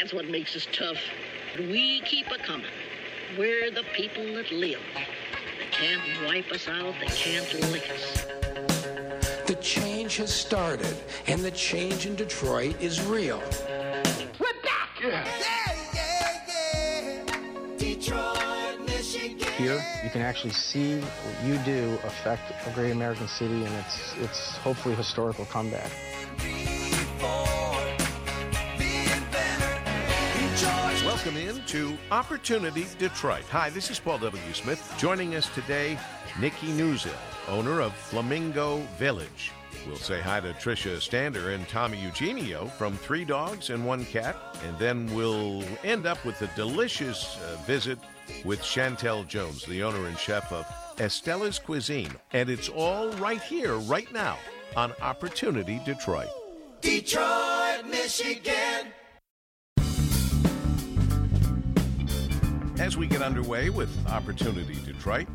That's what makes us tough. We keep a coming. We're the people that live. They can't wipe us out. They can't lick us. The change has started, and the change in Detroit is real. We're back! Yeah. Yeah. Yeah. Detroit, Michigan. Here, you can actually see what you do affect a great American city and its, its hopefully historical comeback. Welcome in to Opportunity Detroit. Hi, this is Paul W. Smith. Joining us today, Nikki Newsill, owner of Flamingo Village. We'll say hi to Tricia Stander and Tommy Eugenio from Three Dogs and One Cat, and then we'll end up with a delicious uh, visit with Chantel Jones, the owner and chef of Estella's Cuisine. And it's all right here, right now, on Opportunity Detroit. Detroit, Michigan. As we get underway with Opportunity Detroit,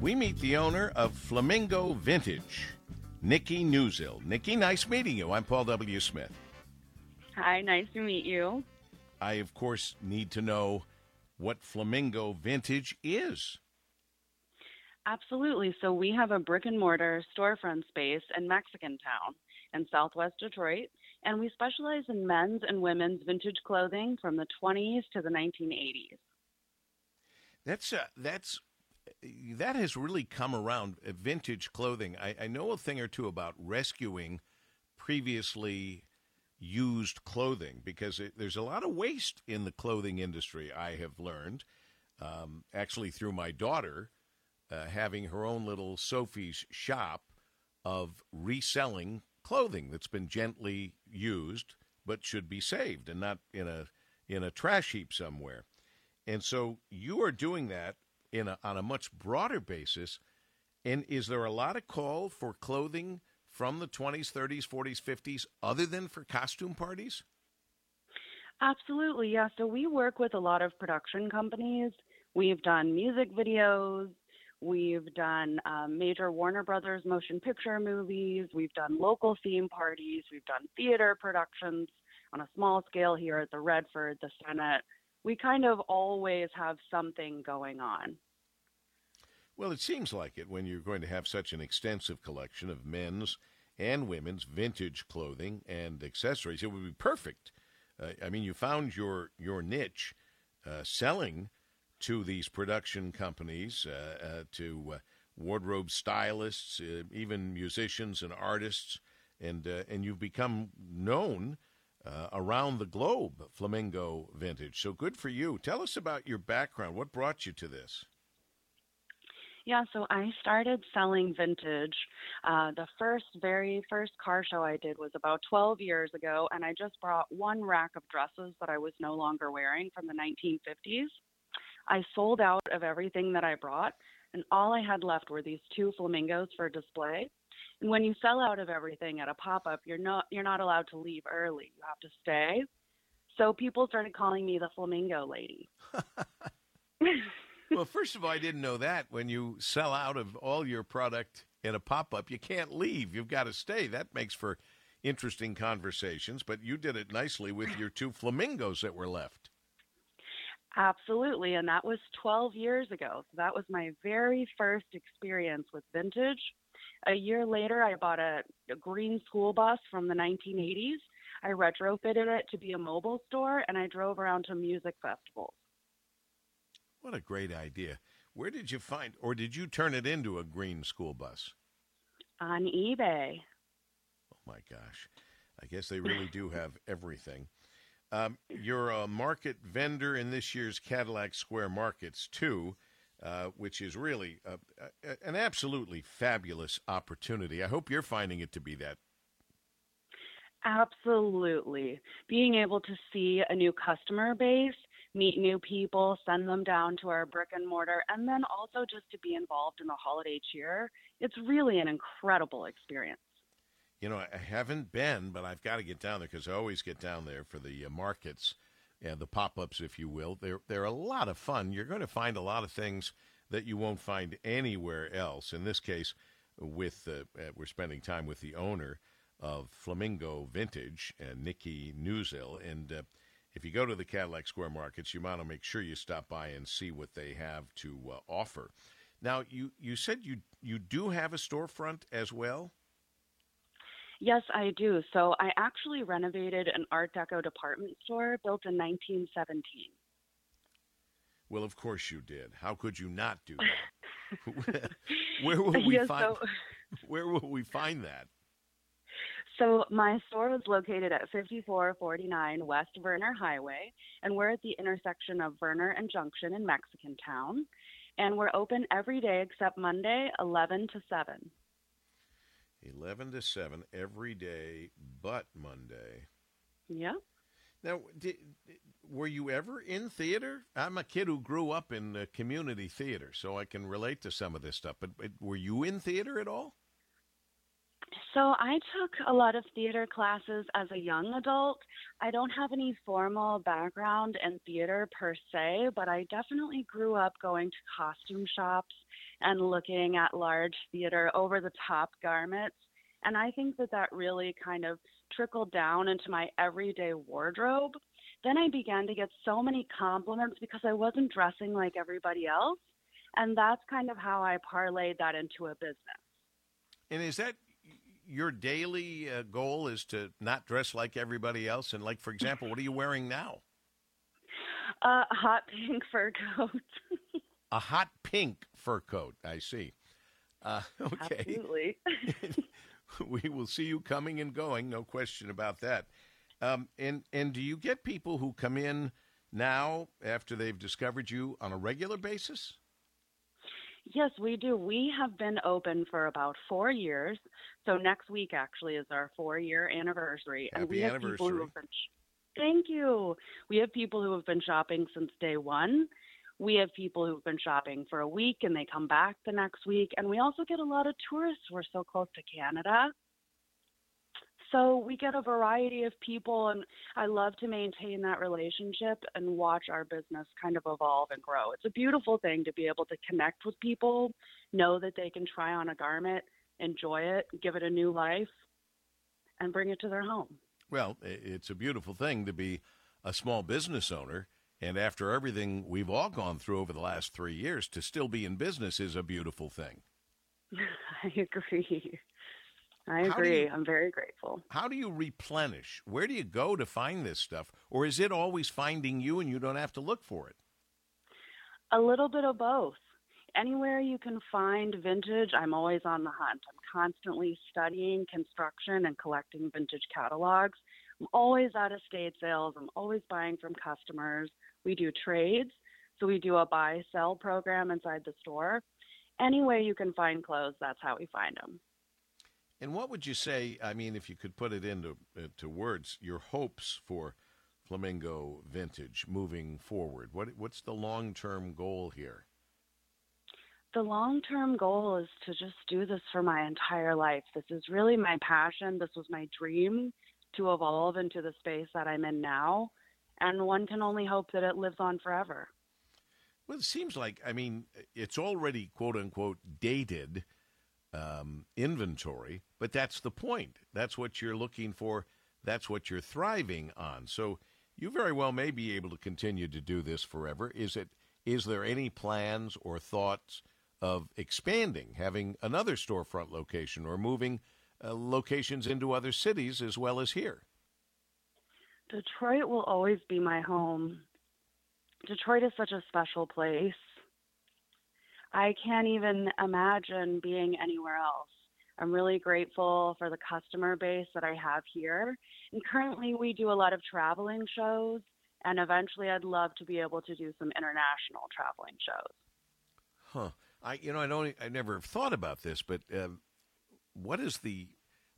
we meet the owner of Flamingo Vintage, Nikki Newsill. Nikki, nice meeting you. I'm Paul W. Smith. Hi, nice to meet you. I, of course, need to know what Flamingo Vintage is. Absolutely. So we have a brick and mortar storefront space in Mexican Town in Southwest Detroit, and we specialize in men's and women's vintage clothing from the 20s to the 1980s. That's uh, that's that has really come around. Uh, vintage clothing. I, I know a thing or two about rescuing previously used clothing because it, there's a lot of waste in the clothing industry. I have learned, um, actually through my daughter uh, having her own little Sophie's shop of reselling clothing that's been gently used but should be saved and not in a in a trash heap somewhere. And so you are doing that in a, on a much broader basis. And is there a lot of call for clothing from the 20s, 30s, 40s, 50s other than for costume parties? Absolutely, yeah. So we work with a lot of production companies. We've done music videos. We've done um, major Warner Brothers motion picture movies. We've done local theme parties. We've done theater productions on a small scale here at the Redford, the Senate. We kind of always have something going on. Well, it seems like it when you're going to have such an extensive collection of men's and women's vintage clothing and accessories. It would be perfect. Uh, I mean, you found your your niche, uh, selling to these production companies, uh, uh to uh, wardrobe stylists, uh, even musicians and artists, and and you've become known around the globe, Flamingo Vintage. So good for you. Tell us about your background. What brought you to this? Yeah, so I started selling vintage. Uh, the first, very first car show I did was about 12 years ago, and I just brought one rack of dresses that I was no longer wearing from the 1950s. I sold out of everything that I brought, and all I had left were these two flamingos for display. When you sell out of everything at a pop-up, you're not you're not allowed to leave early. You have to stay. So people started calling me the flamingo lady. well, first of all, I didn't know that. When you sell out of all your product in a pop up, you can't leave. You've got to stay. That makes for interesting conversations, but you did it nicely with your two flamingos that were left. Absolutely. And that was 12 years ago. So that was my very first experience with vintage. A year later, I bought a, a green school bus from the 1980s. I retrofitted it to be a mobile store and I drove around to music festivals. What a great idea. Where did you find, or did you turn it into a green school bus? On eBay. Oh my gosh. I guess they really do have everything. Um, you're a market vendor in this year's Cadillac Square Markets, too, uh, which is really a, a, an absolutely fabulous opportunity. I hope you're finding it to be that. Absolutely. Being able to see a new customer base meet new people, send them down to our brick and mortar, and then also just to be involved in the holiday cheer. It's really an incredible experience. You know, I haven't been, but I've got to get down there because I always get down there for the uh, markets and the pop-ups, if you will. They're they're a lot of fun. You're going to find a lot of things that you won't find anywhere else. In this case, with uh we're spending time with the owner of Flamingo Vintage, uh, Nikki Newsill, and uh, if you go to the Cadillac Square Markets, you want to make sure you stop by and see what they have to uh, offer. Now, you, you said you you do have a storefront as well. Yes, I do. So I actually renovated an Art Deco department store built in 1917. Well, of course you did. How could you not do that? where will we Yeah, find? so- Where will we find that? So my store was located at 5449 West Vernor Highway, and we're at the intersection of Vernor and Junction in Mexican Town. And we're open every day except Monday, 11 to 7. Eleven to seven every day, but Monday. Yeah. Now, did, were you ever in theater? I'm a kid who grew up in community theater, so I can relate to some of this stuff. But, but were you in theater at all? So I took a lot of theater classes as a young adult. I don't have any formal background in theater per se, but I definitely grew up going to costume shops and looking at large theater over the top garments. And I think that that really kind of trickled down into my everyday wardrobe. Then I began to get so many compliments because I wasn't dressing like everybody else. And that's kind of how I parlayed that into a business. And is that your daily uh, goal? Is to not dress like everybody else? And like, for example, what are you wearing now? Uh, a hot pink fur coat. A hot pink fur coat. I see. Uh, okay. Absolutely. we will see you coming and going, no question about that. Um, and and do you get people who come in now after they've discovered you on a regular basis? Yes, we do. We have been open for about four years. So next week actually is our four year anniversary. and Happy we have people anniversary. who have been Thank you. We have people who have been shopping since day one. We have people who've been shopping for a week and they come back the next week. And we also get a lot of tourists. We're so close to Canada. So we get a variety of people, and I love to maintain that relationship and watch our business kind of evolve and grow. It's a beautiful thing to be able to connect with people, know that they can try on a garment, enjoy it, give it a new life, and bring it to their home. Well, it's a beautiful thing to be a small business owner. And after everything we've all gone through over the last three years, to still be in business is a beautiful thing. I agree. I agree. you- I'm very grateful. How do you replenish? Where do you go to find this stuff? Or is it always finding you and you don't have to look for it? A little bit of both. Anywhere you can find vintage, I'm always on the hunt. I'm constantly studying construction and collecting vintage catalogs. I'm always at estate sales. I'm always buying from customers. We do trades, so we do a buy sell program inside the store. Any way you can find clothes, that's how we find them. And what would you say? I mean, if you could put it into uh, to words, your hopes for Flamingo Vintage moving forward. What what's the long term goal here? the long term goal is to just do this for my entire life. This is really my passion. This was my dream to evolve into the space that I'm in now. And one can only hope that it lives on forever. Well, it seems like I mean it's already quote unquote dated um, inventory, but that's the point. That's what you're looking for. That's what you're thriving on. So you very well may be able to continue to do this forever. Is it? Is there any plans or thoughts of expanding, having another storefront location, or moving uh, locations into other cities as well as here? Detroit will always be my home. Detroit is such a special place. I can't even imagine being anywhere else. I'm really grateful for the customer base that I have here. And currently, we do a lot of traveling shows, and eventually, I'd love to be able to do some international traveling shows. Huh. I you know I don't I never thought about this, but um, what is the?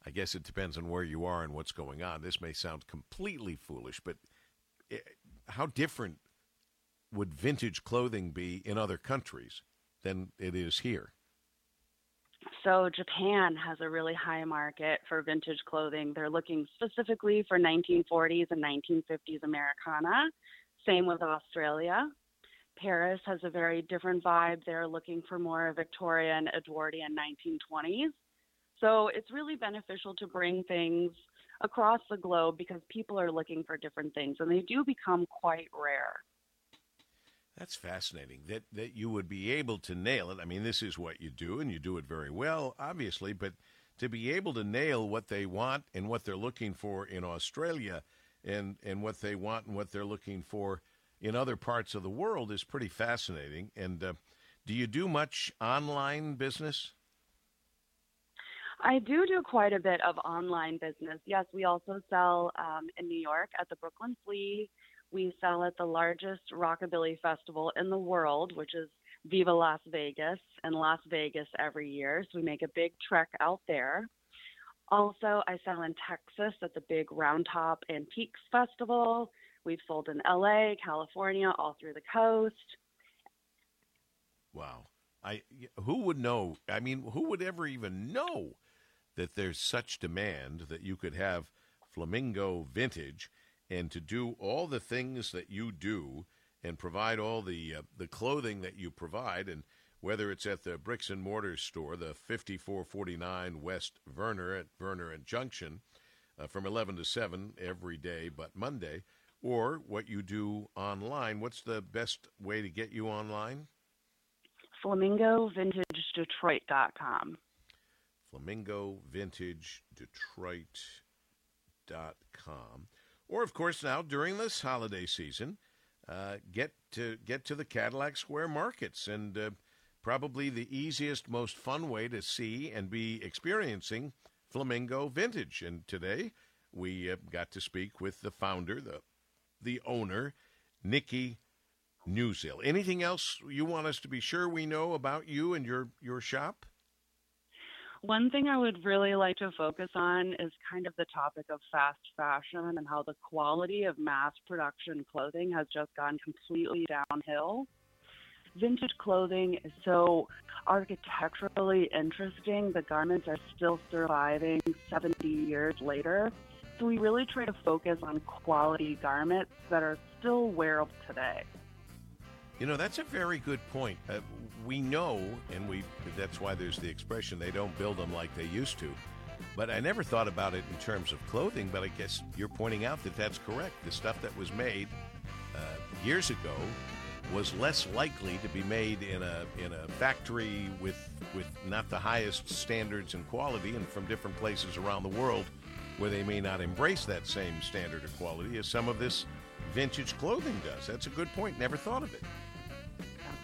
I guess it depends on where you are and what's going on. This may sound completely foolish, but eh, how different would vintage clothing be in other countries than it is here? So, Japan has a really high market for vintage clothing. They're looking specifically for 1940s and 1950s Americana. Same with Australia. Paris has a very different vibe. They're looking for more Victorian, Edwardian 1920s. So, it's really beneficial to bring things across the globe because people are looking for different things and they do become quite rare. That's fascinating that that you would be able to nail it. I mean, this is what you do, and you do it very well, obviously. But to be able to nail what they want and what they're looking for in Australia, and and what they want and what they're looking for in other parts of the world is pretty fascinating. And uh, do you do much online business? I do do quite a bit of online business. Yes, we also sell um, in New York at the Brooklyn Flea we sell at the largest rockabilly festival in the world, which is Viva Las Vegas in Las Vegas every year. So we make a big trek out there. Also, I sell in Texas at the big Round Top Antiques Festival. We've sold in LA, California, all through the coast. Wow. I who would know? I mean, who would ever even know that there's such demand that you could have flamingo vintage and to do all the things that you do and provide all the uh, the clothing that you provide and whether it's at the bricks and mortar store the 5449 West Vernor at Vernor and Junction uh, from 11 to 7 every day but Monday or what you do online. What's the best way to get you online? flamingovintagedetroit.com flamingovintagedetroit.com or, of course, now during this holiday season, uh, get to get to the Cadillac Square markets, and uh, probably the easiest, most fun way to see and be experiencing flamingo vintage. And today we uh, got to speak with the founder, the the owner, Nikki Newsill. Anything else you want us to be sure we know about you and your your shop? One thing I would really like to focus on is kind of the topic of fast fashion and how the quality of mass production clothing has just gone completely downhill. Vintage clothing is so architecturally interesting. The garments are still surviving 70 years later. So we really try to focus on quality garments that are still wearable today. You know, that's a very good point. Uh, we know, and we that's why there's the expression they don't build them like they used to. But I never thought about it in terms of clothing, but I guess you're pointing out that that's correct. The stuff that was made uh, years ago was less likely to be made in a in a factory with with not the highest standards and quality and from different places around the world where they may not embrace that same standard of quality as some of this vintage clothing does. That's a good point. Never thought of it.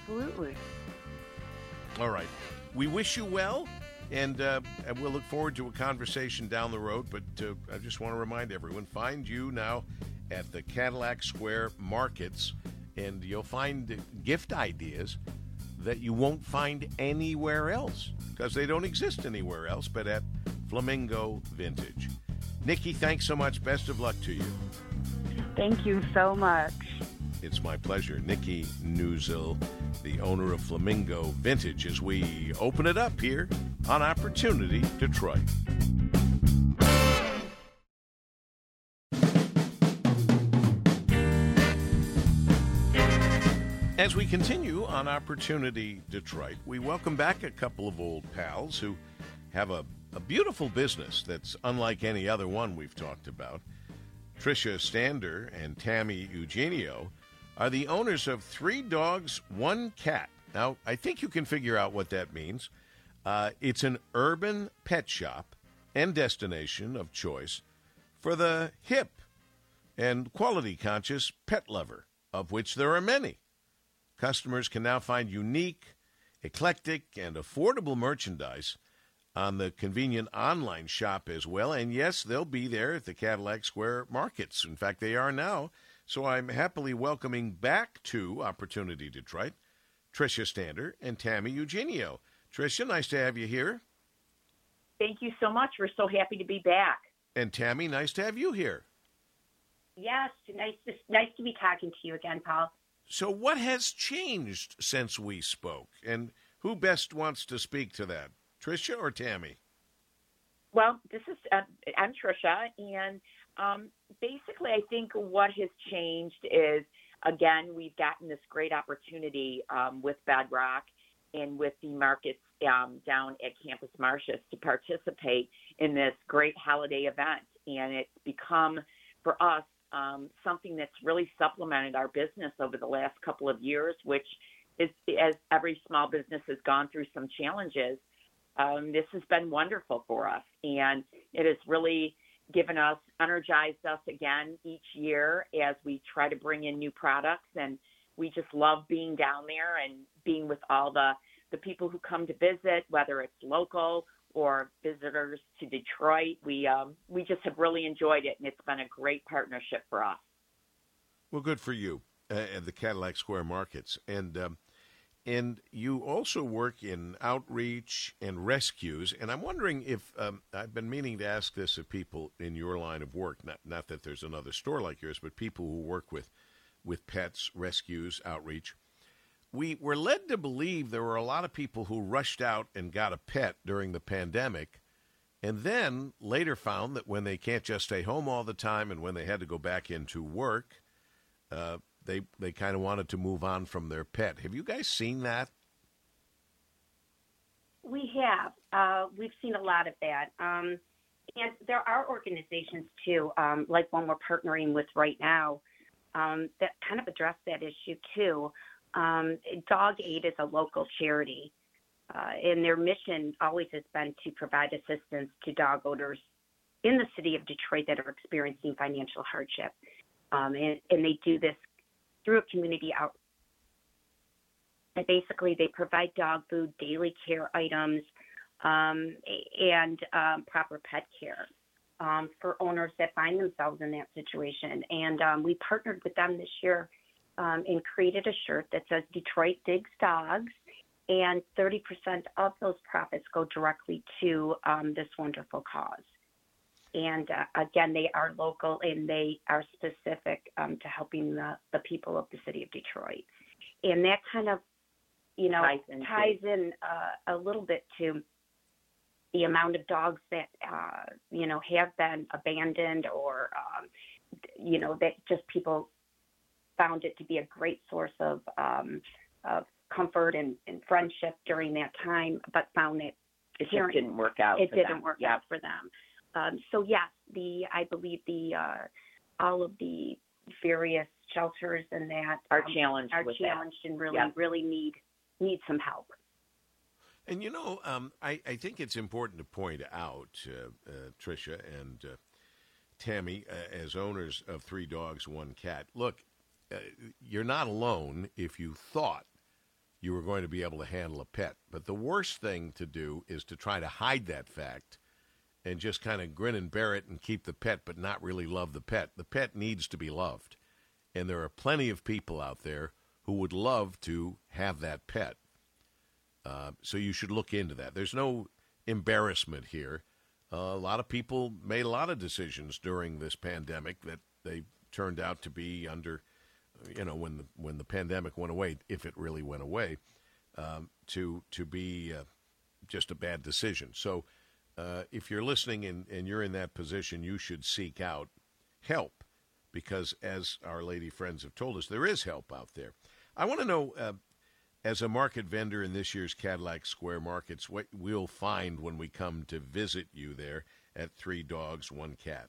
Absolutely. All right. We wish you well, and, uh, and we'll look forward to a conversation down the road. But uh, I just want to remind everyone find you now at the Cadillac Square Markets, and you'll find gift ideas that you won't find anywhere else because they don't exist anywhere else but at Flamingo Vintage. Nikki, thanks so much. Best of luck to you. Thank you so much. It's my pleasure. Nikki Newsill, the owner of Flamingo Vintage, as we open it up here on Opportunity Detroit. As we continue on Opportunity Detroit, we welcome back a couple of old pals who have a, a beautiful business that's unlike any other one we've talked about. Tricia Stander and Tammy Eugenio are the owners of three dogs, one cat. Now, I think you can figure out what that means. Uh, it's an urban pet shop and destination of choice for the hip and quality conscious pet lover, of which there are many. Customers can now find unique, eclectic, and affordable merchandise on the convenient online shop as well. And yes, they'll be there at the Cadillac Square markets. In fact, they are now so I'm happily welcoming back to Opportunity Detroit Tricia Stander and Tammy Eugenio. Tricia, nice to have you here. Thank you so much. We're so happy to be back. And Tammy, nice to have you here. Yes, nice to, nice to be talking to you again, Paul. So, what has changed since we spoke? And who best wants to speak to that, Tricia or Tammy? Well, this is uh, I'm Tricia, and um, basically, I think what has changed is again we've gotten this great opportunity um, with Bedrock and with the markets um, down at Campus Martius to participate in this great holiday event. and it's become for us um, something that's really supplemented our business over the last couple of years, which is as every small business has gone through some challenges. Um, this has been wonderful for us, and it has really given us, energized us again each year as we try to bring in new products. And we just love being down there and being with all the, the people who come to visit, whether it's local or visitors to Detroit. We, um, we just have really enjoyed it, and it's been a great partnership for us. Well, good for you at the Cadillac Square Markets. And um, and you also work in outreach and rescues. And I'm wondering if um, I've been meaning to ask this of people in your line of work. Not not that there's another store like yours, but people who work with with pets, rescues, outreach. We were led to believe there were a lot of people who rushed out and got a pet during the pandemic, and then later found that when they can't just stay home all the time and when they had to go back into work, uh, they they kind of wanted to move on from their pet. Have you guys seen that? We have. Uh, we've seen a lot of that. Um, and there are organizations too, um, like one we're partnering with right now, um, that kind of address that issue too. Um, Dog Aid is a local charity, uh, and their mission always has been to provide assistance to dog owners in the city of Detroit that are experiencing financial hardship. Um, and, and, they do this through a community out. And basically, they provide dog food, daily care items, um, and um, proper pet care um, for owners that find themselves in that situation. And um, we partnered with them this year um, and created a shirt that says Detroit Digs Dogs. And 30% of those profits go directly to um, this wonderful cause. And uh, again, they are local and they are specific um, to helping the, the people of the city of Detroit. And that kind of, you know, ties in, ties in uh, a little bit to the amount of dogs that, uh, you know, have been abandoned or, um, you know, that just people found it to be a great source of, um, of comfort and, and friendship during that time, but found that it just didn't work out. It didn't them. work yeah. out for them. Um, so yes, the I believe the uh, all of the various shelters and that are um, challenged are challenged that. and really really need need some help. And you know, um, I, I think it's important to point out, uh, uh, Tricia and uh, Tammy, uh, as owners of three dogs, one cat. Look, uh, you're not alone if you thought you were going to be able to handle a pet. But the worst thing to do is to try to hide that fact and just kind of grin and bear it and keep the pet, but not really love the pet. The pet needs to be loved. And there are plenty of people out there who would love to have that pet. Uh, so you should look into that. There's no embarrassment here. Uh, a lot of people made a lot of decisions during this pandemic that they turned out to be under, you know, when the when the pandemic went away, if it really went away, um, to to be uh, just a bad decision. So uh, if you're listening and, and you're in that position, you should seek out help because, as our lady friends have told us, there is help out there. I want to know, uh, as a market vendor in this year's Cadillac Square Markets, what we'll find when we come to visit you there at Three Dogs, One Cat.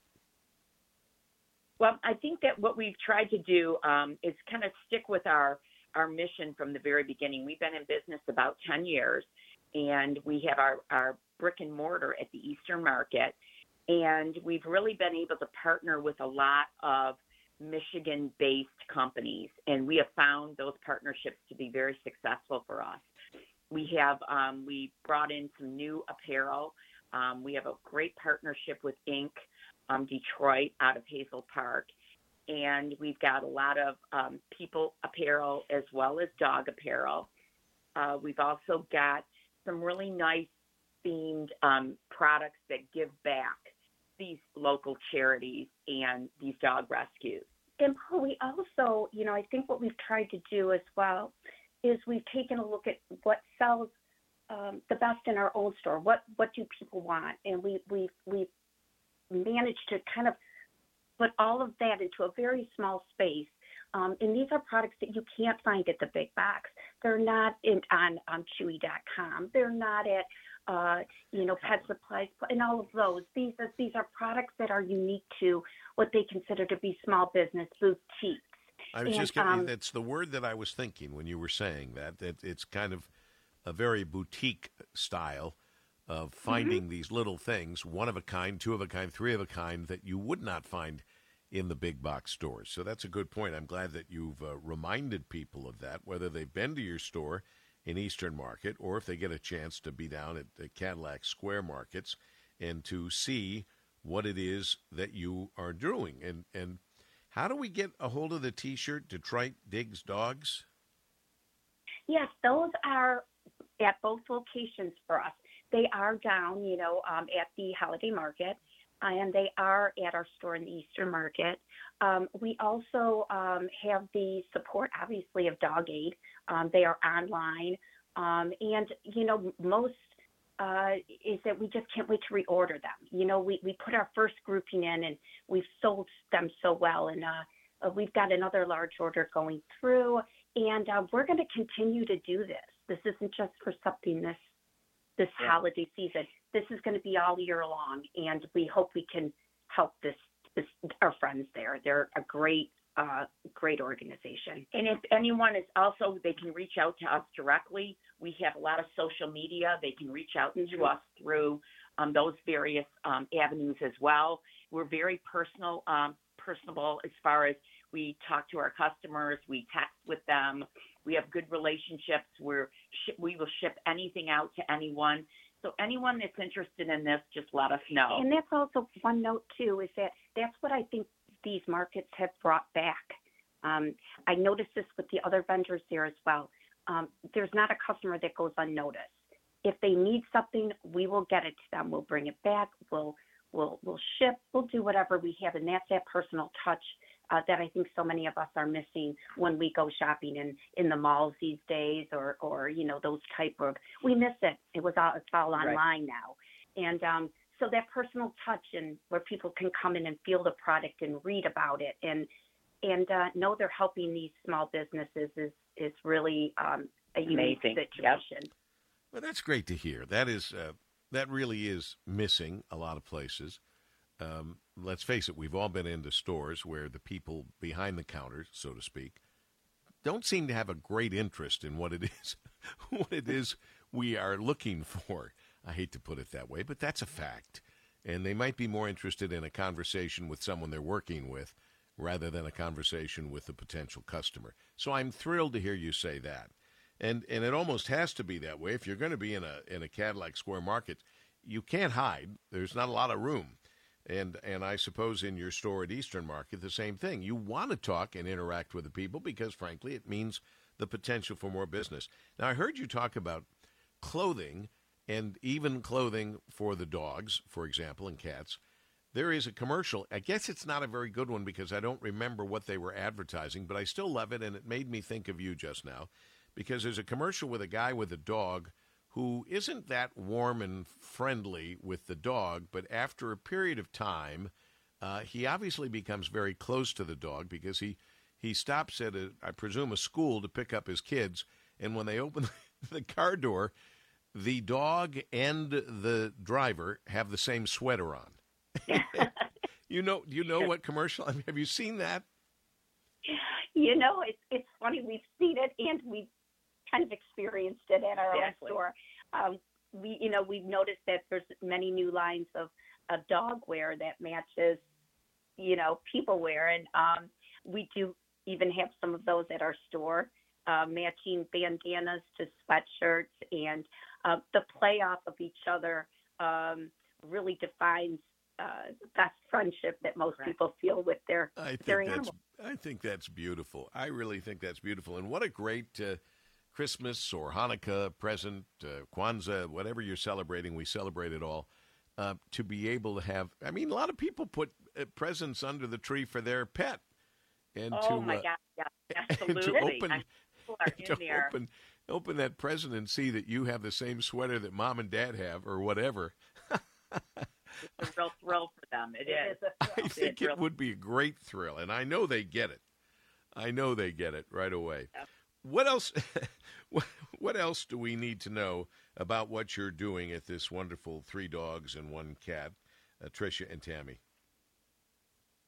Well, I think that what we've tried to do um, is kind of stick with our our mission from the very beginning. We've been in business about 10 years, and we have our, our brick and mortar at the Eastern Market. And we've really been able to partner with a lot of Michigan based companies, and we have found those partnerships to be very successful for us. We have um, we brought in some new apparel. Um, we have a great partnership with Ink Um, Detroit out of Hazel Park, and we've got a lot of um, people apparel as well as dog apparel. Uh, we've also got some really nice themed um, products that give back these local charities and these dog rescues. And Paul, we also, you know, I think what we've tried to do as well is we've taken a look at what sells um, the best in our own store. What what do people want? And we we we managed to kind of put all of that into a very small space. Um, and these are products that you can't find at the big box. They're not in, on on Chewy.com. They're not at uh, you know, pet supplies, and all of those. These are, these are products that are unique to what they consider to be small business boutiques. I was And, just getting, um, that's the word that I was thinking when you were saying that, that it's kind of a very boutique style of Mm-hmm. finding these little things, one of a kind, two of a kind, three of a kind, that you would not find in the big box stores. So that's a good point. I'm glad that you've uh, reminded people of that, whether they've been to your store in Eastern Market or if they get a chance to be down at the Cadillac Square Markets and to see what it is that you are doing. And, and how do we get a hold of the T-shirt Detroit Digs Dogs? Yes, those are at both locations for us. They are down, you know, um, at the holiday market, and they are at our store in the Eastern Market. Um, we also um, have the support, obviously, of Dog Aid. Um, they are online, um, and you know, most uh, is that we just can't wait to reorder them. You know, we we put our first grouping in, and we've sold them so well, and uh, uh, we've got another large order going through, and uh, we're going to continue to do this. This isn't just for something this this Yeah. holiday season. This is going to be all year long, and we hope we can help this, this our friends there. They're a great uh, great organization. And if anyone is also, they can reach out to us directly. We have a lot of social media. They can reach out to Mhm. us through um, those various um, avenues as well. We're very personal, um, personable as far as we talk to our customers, we text with them, we have good relationships. We're sh- we will ship anything out to anyone. So anyone that's interested in this, just let us know. And that's also one note too is that that's what I think these markets have brought back. Um, I noticed this with the other vendors there as well. Um, there's not a customer that goes unnoticed. If they need something, we will get it to them. We'll bring it back. We'll we'll we'll ship. We'll do whatever we have, and that's that personal touch uh, that I think so many of us are missing when we go shopping in in the malls these days, or or you know those type of. We miss it. It was all it's all Right. online now, and um, so that personal touch and where people can come in and feel the product and read about it and and uh, know they're helping these small businesses is is really um, a unique Amazing. Yep. situation. Well, that's great to hear. That is uh, that really is missing a lot of places. Um, let's face it, we've all been into stores where the people behind the counter, so to speak, don't seem to have a great interest in what it is, what it is we are looking for. I hate to put it that way, but that's a fact. And they might be more interested in a conversation with someone they're working with rather than a conversation with a potential customer. So I'm thrilled to hear you say that. And and it almost has to be that way if you're going to be in a in a Cadillac Square Market, you can't hide. There's not a lot of room. And and I suppose in your store at Eastern Market the same thing. You want to talk and interact with the people because frankly it means the potential for more business. Now I heard you talk about clothing and even clothing for the dogs, for example, and cats. There is a commercial. I guess it's not a very good one because I don't remember what they were advertising, but I still love it and it made me think of you just now because there's a commercial with a guy with a dog who isn't that warm and friendly with the dog, but after a period of time, uh, he obviously becomes very close to the dog because he he stops at a I presume a school to pick up his kids, and when they open the car door, the dog and the driver have the same sweater on. you know, you know what commercial? I mean, have you seen that? You know, it's it's funny. We've seen it and we've kind of experienced it at our Exactly. own store. Um, we, you know, we've noticed that there's many new lines of, of dog wear that matches, you know, people wear, and um, we do even have some of those at our store, uh, matching bandanas to sweatshirts, and uh, the play off of each other um, really defines uh, best friendship that most Correct. people feel with their I think their that's animals. I think that's beautiful. I really think that's beautiful, and what a great uh, Christmas or Hanukkah present, uh, Kwanzaa, whatever you're celebrating. We celebrate it all. Uh, to be able to have, I mean, a lot of people put uh, presents under the tree for their pet, and oh to my uh, God, yeah, and absolutely. to open I'm- people are to there. open open that present and see that you have the same sweater that mom and dad have, or whatever. It's a real thrill for them. It is. a I thrill. think it really- would be a great thrill, and I know they get it. I know they get it right away. Yep. What else? what else do we need to know about what you're doing at this wonderful three dogs and one cat, uh, Tricia and Tammy?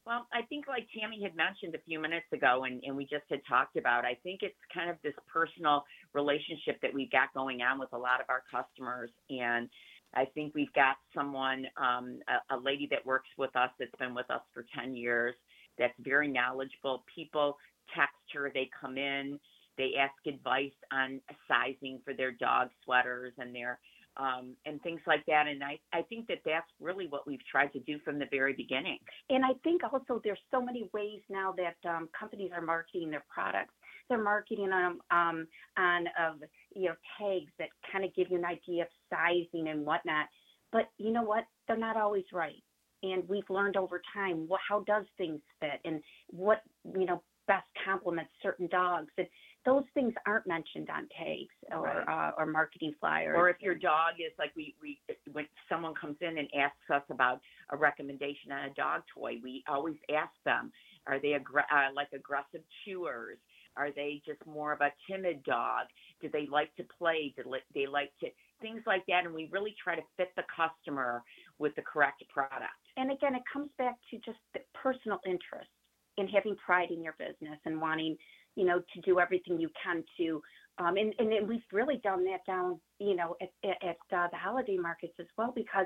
Well, I think like Tammy had mentioned a few minutes ago, and, and we just had talked about, I think it's kind of this personal relationship that we've got going on with a lot of our customers. And I think we've got someone, um, a, a lady that works with us that's been with us for 10 years that's very knowledgeable. People text her, they come in, they ask advice on sizing for their dog sweaters and their um, and things like that. And I, I think that that's really what we've tried to do from the very beginning. And I think also there's so many ways now that um, companies are marketing their products. They're marketing them um, on of you know tags that kind of give you an idea of sizing and whatnot. But you know what? They're not always right. And we've learned over time what, how does things fit and what you know best complements certain dogs. And those things aren't mentioned on tags or right. uh, or marketing flyers. Or if your dog is like we we when someone comes in and asks us about a recommendation on a dog toy, we always ask them: Are they aggr- uh, like aggressive chewers? Are they just more of a timid dog? Do they like to play? Do they like to things like that? And we really try to fit the customer with the correct product. And again, it comes back to just the personal interest in having pride in your business and wanting you know, to do everything you can to, um, and, and we've really done that down, you know, at, at, uh, the holiday markets as well, because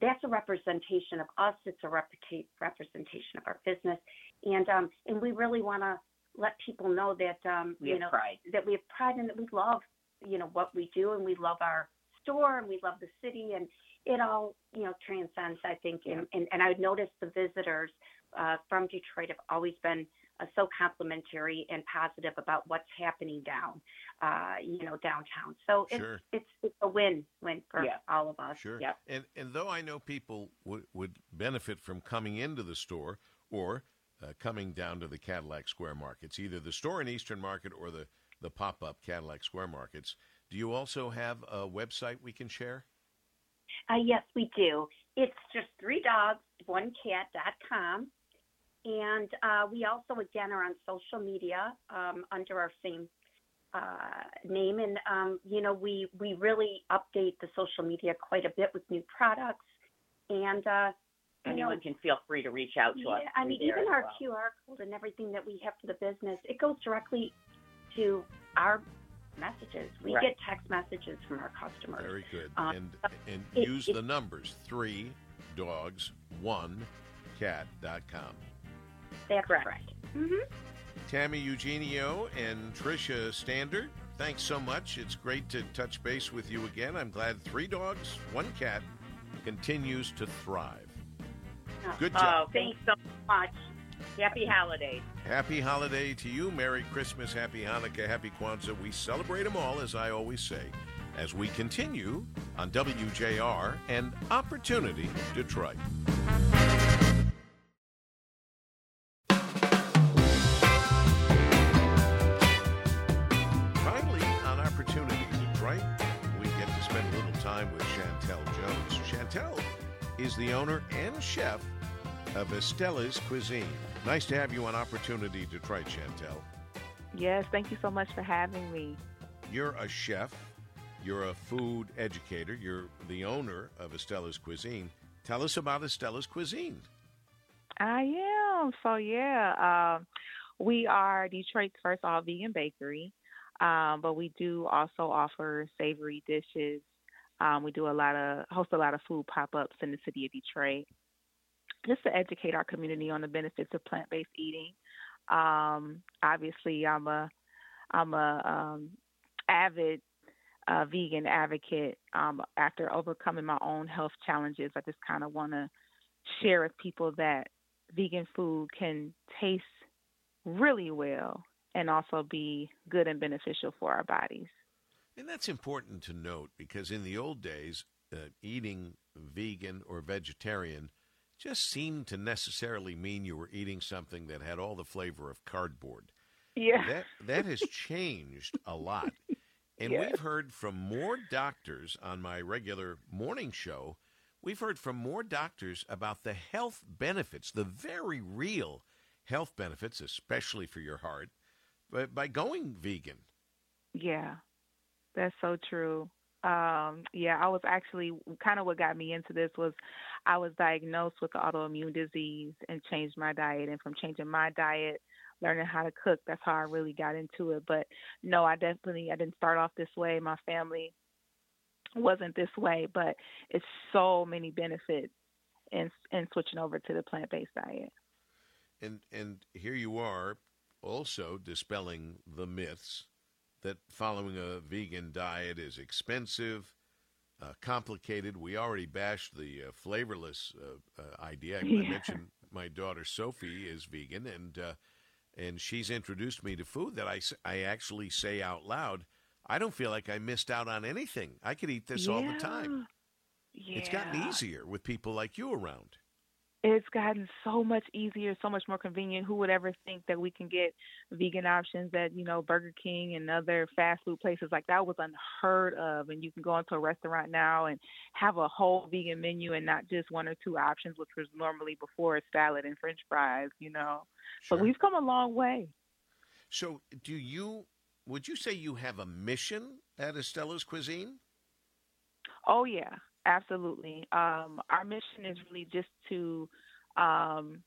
that's a representation of us. It's a representation of our business. And, um, and we really want to let people know that, um, you know, pride. that we have pride and that we love, you know, what we do and we love our store and we love the city and it all, you know, transcends, I think. And, and, and I've noticed the visitors uh, from Detroit have always been uh, so complimentary and positive about what's happening down, uh, you know, downtown. So it's sure. it's, it's a win win for yeah. all of us. Sure. Yep. And and though I know people would would benefit from coming into the store or uh, coming down to the Cadillac Square Markets, either the store in Eastern Market or the the pop up Cadillac Square Markets. Do you also have a website we can share? Uh, yes, we do. It's just three dogs, one cat dot com. And uh, we also, again, are on social media um, under our same uh, name. And, um, you know, we, we really update the social media quite a bit with new products. And, uh, anyone know, can feel free to reach out to yeah, us. I mean, even our well. QR code and everything that we have for the business, it goes directly to our messages. We right. get text messages from our customers. Very good. Um, and and it, use it, the numbers three dogs one cat.com. That's correct. correct. Mm-hmm. Tammy Eugenio and Tricia Standard, thanks so much. It's great to touch base with you again. I'm glad Three Dogs, One Cat continues to thrive. Good job. Oh, thanks so much. Happy holidays. Happy holiday to you. Merry Christmas, Happy Hanukkah, Happy Kwanzaa. We celebrate them all, as I always say, as we continue on WJR and Opportunity Detroit. Owner and chef of Estella's Cuisine. Nice to have you on Opportunity Detroit, Chantel. Yes, thank you so much for having me. You're a chef, you're a food educator, you're the owner of Estella's Cuisine. Tell us about Estella's Cuisine. I am. So, yeah, um, we are Detroit's first all vegan bakery, um, but we do also offer savory dishes. Um, we do a lot of, host a lot of food pop ups in the city of Detroit just to educate our community on the benefits of plant based eating. Um, obviously, I'm a I'm a um, avid uh, vegan advocate. Um, after overcoming my own health challenges, I just kind of want to share with people that vegan food can taste really well and also be good and beneficial for our bodies. And that's important to note because in the old days, uh, eating vegan or vegetarian just seemed to necessarily mean you were eating something that had all the flavor of cardboard. Yeah. That that has changed a lot. And Yes. we've heard from more doctors on my regular morning show. We've heard from more doctors about the health benefits, the very real health benefits, especially for your heart, but by going vegan. Yeah, that's so true. Um, yeah, I was actually kind of what got me into this was I was diagnosed with autoimmune disease and changed my diet. And from changing my diet, learning how to cook, that's how I really got into it. But no, I definitely I didn't start off this way. My family wasn't this way, but it's so many benefits in in switching over to the plant based diet. And and here you are, also dispelling the myths that following a vegan diet is expensive, uh, complicated. We already bashed the uh, flavorless uh, uh idea. I, yeah. mentioned my daughter Sophie is vegan, and uh, and she's introduced me to food that I I actually say out loud. I don't feel like I missed out on anything. I could eat this yeah. all the time. Yeah. It's gotten easier with people like you around it's gotten so much easier, so much more convenient. Who would ever think that we can get vegan options at, you know, Burger King and other fast food places like that was unheard of. And you can go into a restaurant now and have a whole vegan menu and not just one or two options, which was normally before a salad and French fries, you know. Sure. So we've come a long way. So do you would you say you have a mission at Estella's Cuisine? Oh yeah. Absolutely. Um, our mission is really just to um,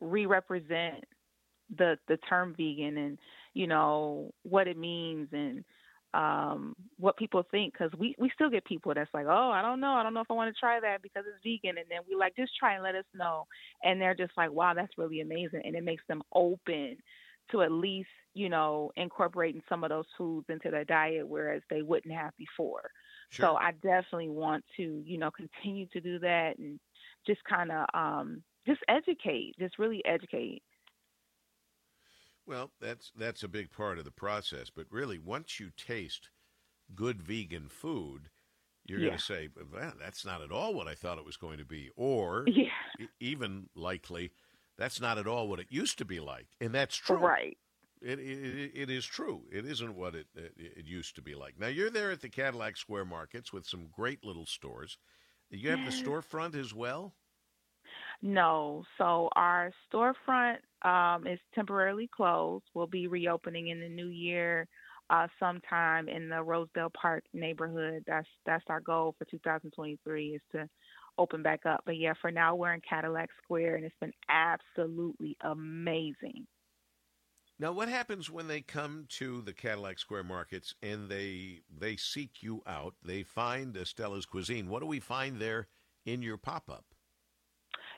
re-represent the the term vegan and you know what it means and um, what people think because we we still get people that's like oh I don't know. I don't know if I want to try that because it's vegan. And then we like just try and let us know. And they're just like wow that's really amazing. And it makes them open to at least you know incorporating some of those foods into their diet whereas they wouldn't have before Sure. so I definitely want to, you know, continue to do that and just kind of um, just educate, just really educate. Well, that's that's a big part of the process. But really, once you taste good vegan food, you're Yeah. going to say, well, "That's not at all what I thought it was going to be," or Yeah. e- even likely, "That's not at all what it used to be like," and that's true. Right. It, it, it is true. It isn't what it, it it used to be like. Now you're there at the Cadillac Square Markets with some great little stores. You have the storefront as well. No. So our storefront um, is temporarily closed. We'll be reopening in the new year uh, sometime in the Rosedale Park neighborhood. That's that's our goal for 2023 is to open back up. But yeah, for now we're in Cadillac Square and it's been absolutely amazing. Now, what happens when they come to the Cadillac Square Markets and they they seek you out? They find Estella's Cuisine. What do we find there in your pop up?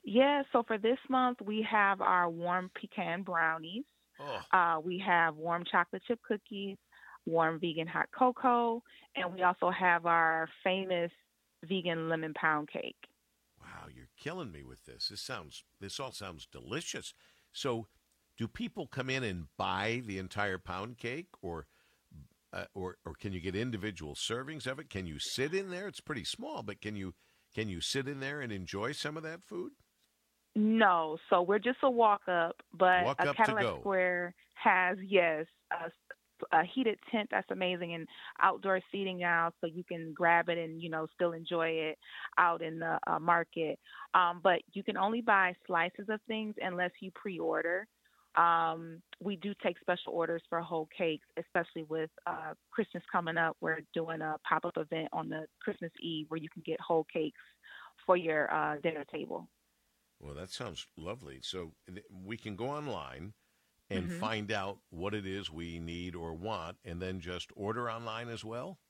Yeah, so for this month we have our warm pecan brownies. Oh, Uh, we have warm chocolate chip cookies, warm vegan hot cocoa, and we also have our famous vegan lemon pound cake. wow! You're killing me with this. This sounds this all sounds delicious. So, do people come in and buy the entire pound cake, or uh, or or can you get individual servings of it? Can you sit in there? It's pretty small, but can you can you sit in there and enjoy some of that food? No, so we're just a walk up, but Walk a up Cadillac. Square has yes a, a heated tent that's amazing and outdoor seating now, so you can grab it and you know still enjoy it out in the uh, market. Um, but you can only buy slices of things unless you pre-order. Um, we do take special orders for whole cakes, especially with uh, Christmas coming up. We're doing a pop-up event on the Christmas Eve where you can get whole cakes for your uh, dinner table. Well, that sounds lovely. So th- we can go online and Mhm. find out what it is we need or want, and then just order online as well.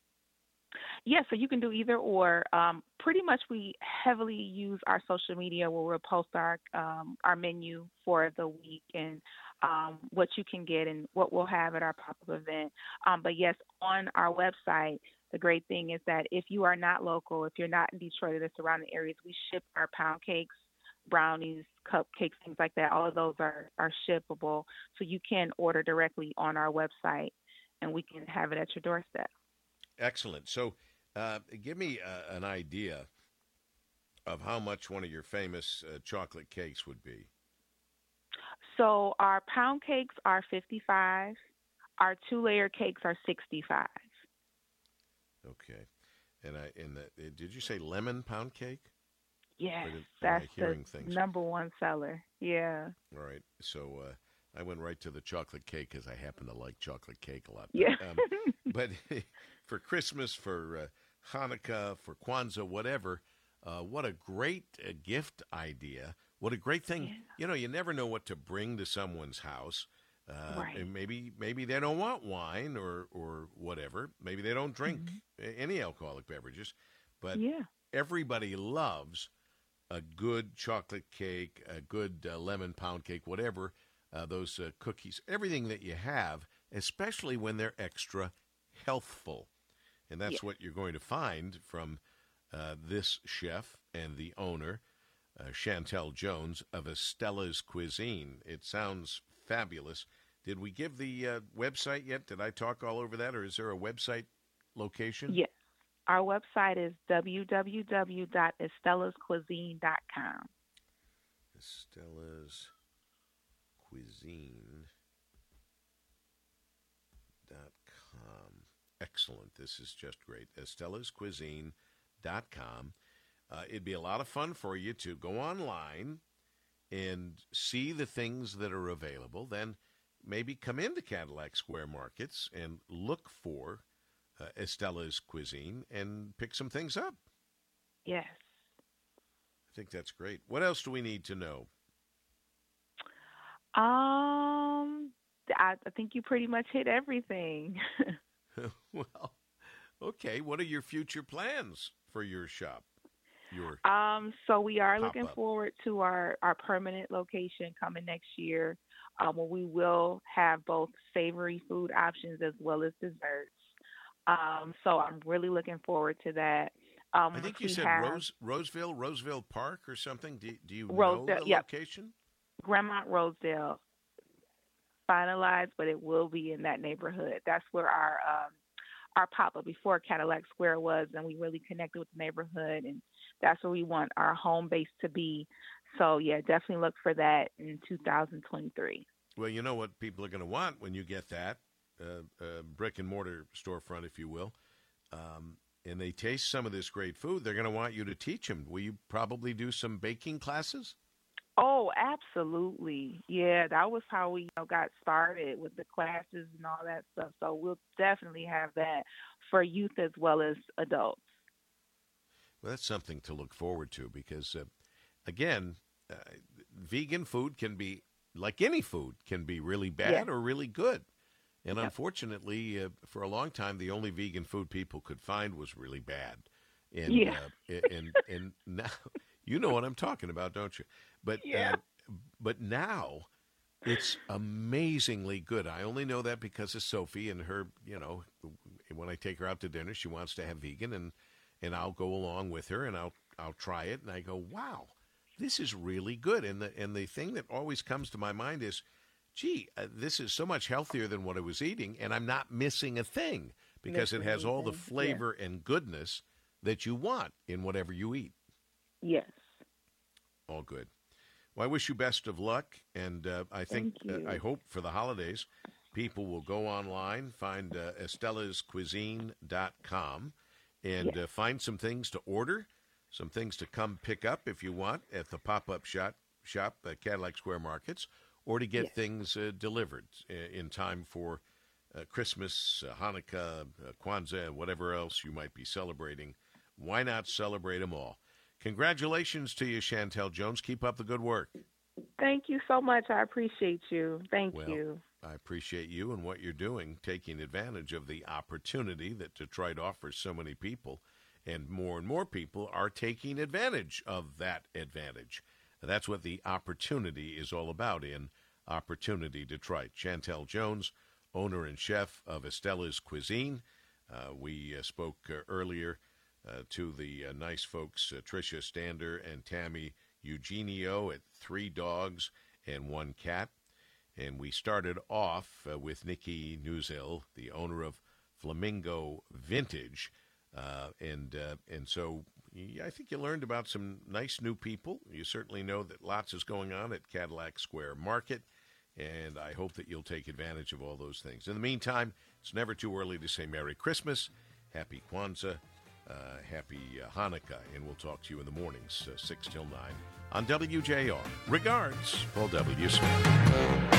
Yeah, so you can do either or. Um, pretty much, we heavily use our social media where we'll post our um, our menu for the week and um, what you can get and what we'll have at our pop up event. Um, but yes, on our website, the great thing is that if you are not local, if you're not in Detroit or the surrounding areas, we ship our pound cakes, brownies, cupcakes, things like that. All of those are are shippable, so you can order directly on our website, and we can have it at your doorstep. Excellent. So, uh, give me uh, an idea of how much one of your famous uh, chocolate cakes would be. So our pound cakes are 55. Our two layer cakes are 65. Okay. And I and the, did you say lemon pound cake? Yes, did- that's the things? number one seller. Yeah. All right. So uh, I went right to the chocolate cake because I happen to like chocolate cake a lot. Yeah. Um, but for Christmas, for uh, Hanukkah, for Kwanzaa, whatever, uh, what a great uh, gift idea. What a great thing. Yeah. You know, you never know what to bring to someone's house. Uh, Right. maybe maybe they don't want wine or or whatever. Maybe they don't drink a- any alcoholic beverages. But Mm-hmm. yeah. everybody loves a good chocolate cake, a good uh, lemon pound cake, whatever, uh, those uh, cookies, everything that you have, especially when they're extra healthful. And that's Yes. what you're going to find from uh, this chef and the owner, uh, Chantel Jones of Estella's Cuisine. It sounds fabulous. Did we give the uh, website yet? Did I talk all over that, or is there a website location? Yes. Our website is www.estelascuisine.com. Estella's Cuisine dot com. Excellent. This is just great. Estella's Cuisine dot com. Uh, it'd be a lot of fun for you to go online and see the things that are available. Then maybe come into Cadillac Square Markets and look for uh, Estella's Cuisine and pick some things up. Yes. I think that's great. What else do we need to know? Um, I, I think you pretty much hit everything. well, okay. What are your future plans for your shop? Your Um, so we are looking Pop-up. forward to our, our permanent location coming next year, um, where we will have both savory food options as well as desserts. Um, so I'm really looking forward to that. Um, I think you said have Rose Roseville, Roseville Park or something. Do, do you know the yep. location? Grandmont Rosedale finalized, but it will be in that neighborhood. That's where our um, our pop up before Cadillac Square was, and we really connected with the neighborhood, and that's where we want our home base to be. So yeah, definitely look for that in 2023. Well, you know what people are going to want when you get that uh, uh, brick and mortar storefront, if you will, um, and they taste some of this great food. They're going to want you to teach them. Will you probably do some baking classes? Oh, absolutely. Yeah, that was how we you know, got started with the classes and all that stuff. So we'll definitely have that for youth as well as adults. Well, that's something to look forward to because, uh, again, uh, vegan food can be like any food can be really bad Yeah. or really good. And Yep. unfortunately, uh, for a long time, the only vegan food people could find was really bad. And Yeah. uh, and and now you know what I'm talking about, don't you? But Yeah. uh, but now it's amazingly good. I only know that because of Sophie and her. You know, when I take her out to dinner, she wants to have vegan, and and I'll go along with her, and I'll I'll try it, and I go, wow, this is really good. And the and the thing that always comes to my mind is, gee, uh, this is so much healthier than what I was eating, and I'm not missing a thing because it Missing has all the anything, yeah. flavor and goodness that you want in whatever you eat. Yes. All good. Well, I wish you best of luck, and uh, I think uh, I hope for the holidays, people will go online, find uh, EstellasCuisine.com, and Yes. uh, find some things to order, some things to come pick up if you want at the pop-up shop shop at Cadillac Square Markets, or to get Yes. things uh, delivered uh, in time for uh, Christmas, uh, Hanukkah, uh, Kwanzaa, whatever else you might be celebrating. Why not celebrate them all? Congratulations to you, Chantel Jones. Keep up the good work. Thank you so much. I appreciate you. Thank Well, you. I appreciate you and what you're doing, taking advantage of the opportunity that Detroit offers so many people, and more and more people are taking advantage of that advantage. That's what the opportunity is all about in Opportunity Detroit. Chantel Jones, owner and chef of Estella's Cuisine. Uh, we uh, spoke uh, earlier uh, to the uh, nice folks, uh, Tricia Stander and Tammy Eugenio at Three Dogs and One Cat. And we started off uh, with Nikki Newsill, the owner of Flamingo Vintage. Uh, and uh, and so I think you learned about some nice new people. You certainly know that lots is going on at Cadillac Square Market, and I hope that you'll take advantage of all those things. In the meantime, it's never too early to say Merry Christmas, Happy Kwanzaa, uh, Happy uh, Hanukkah, and we'll talk to you in the mornings, uh, 6 till 9 on WJR. Regards, Paul W. Smith.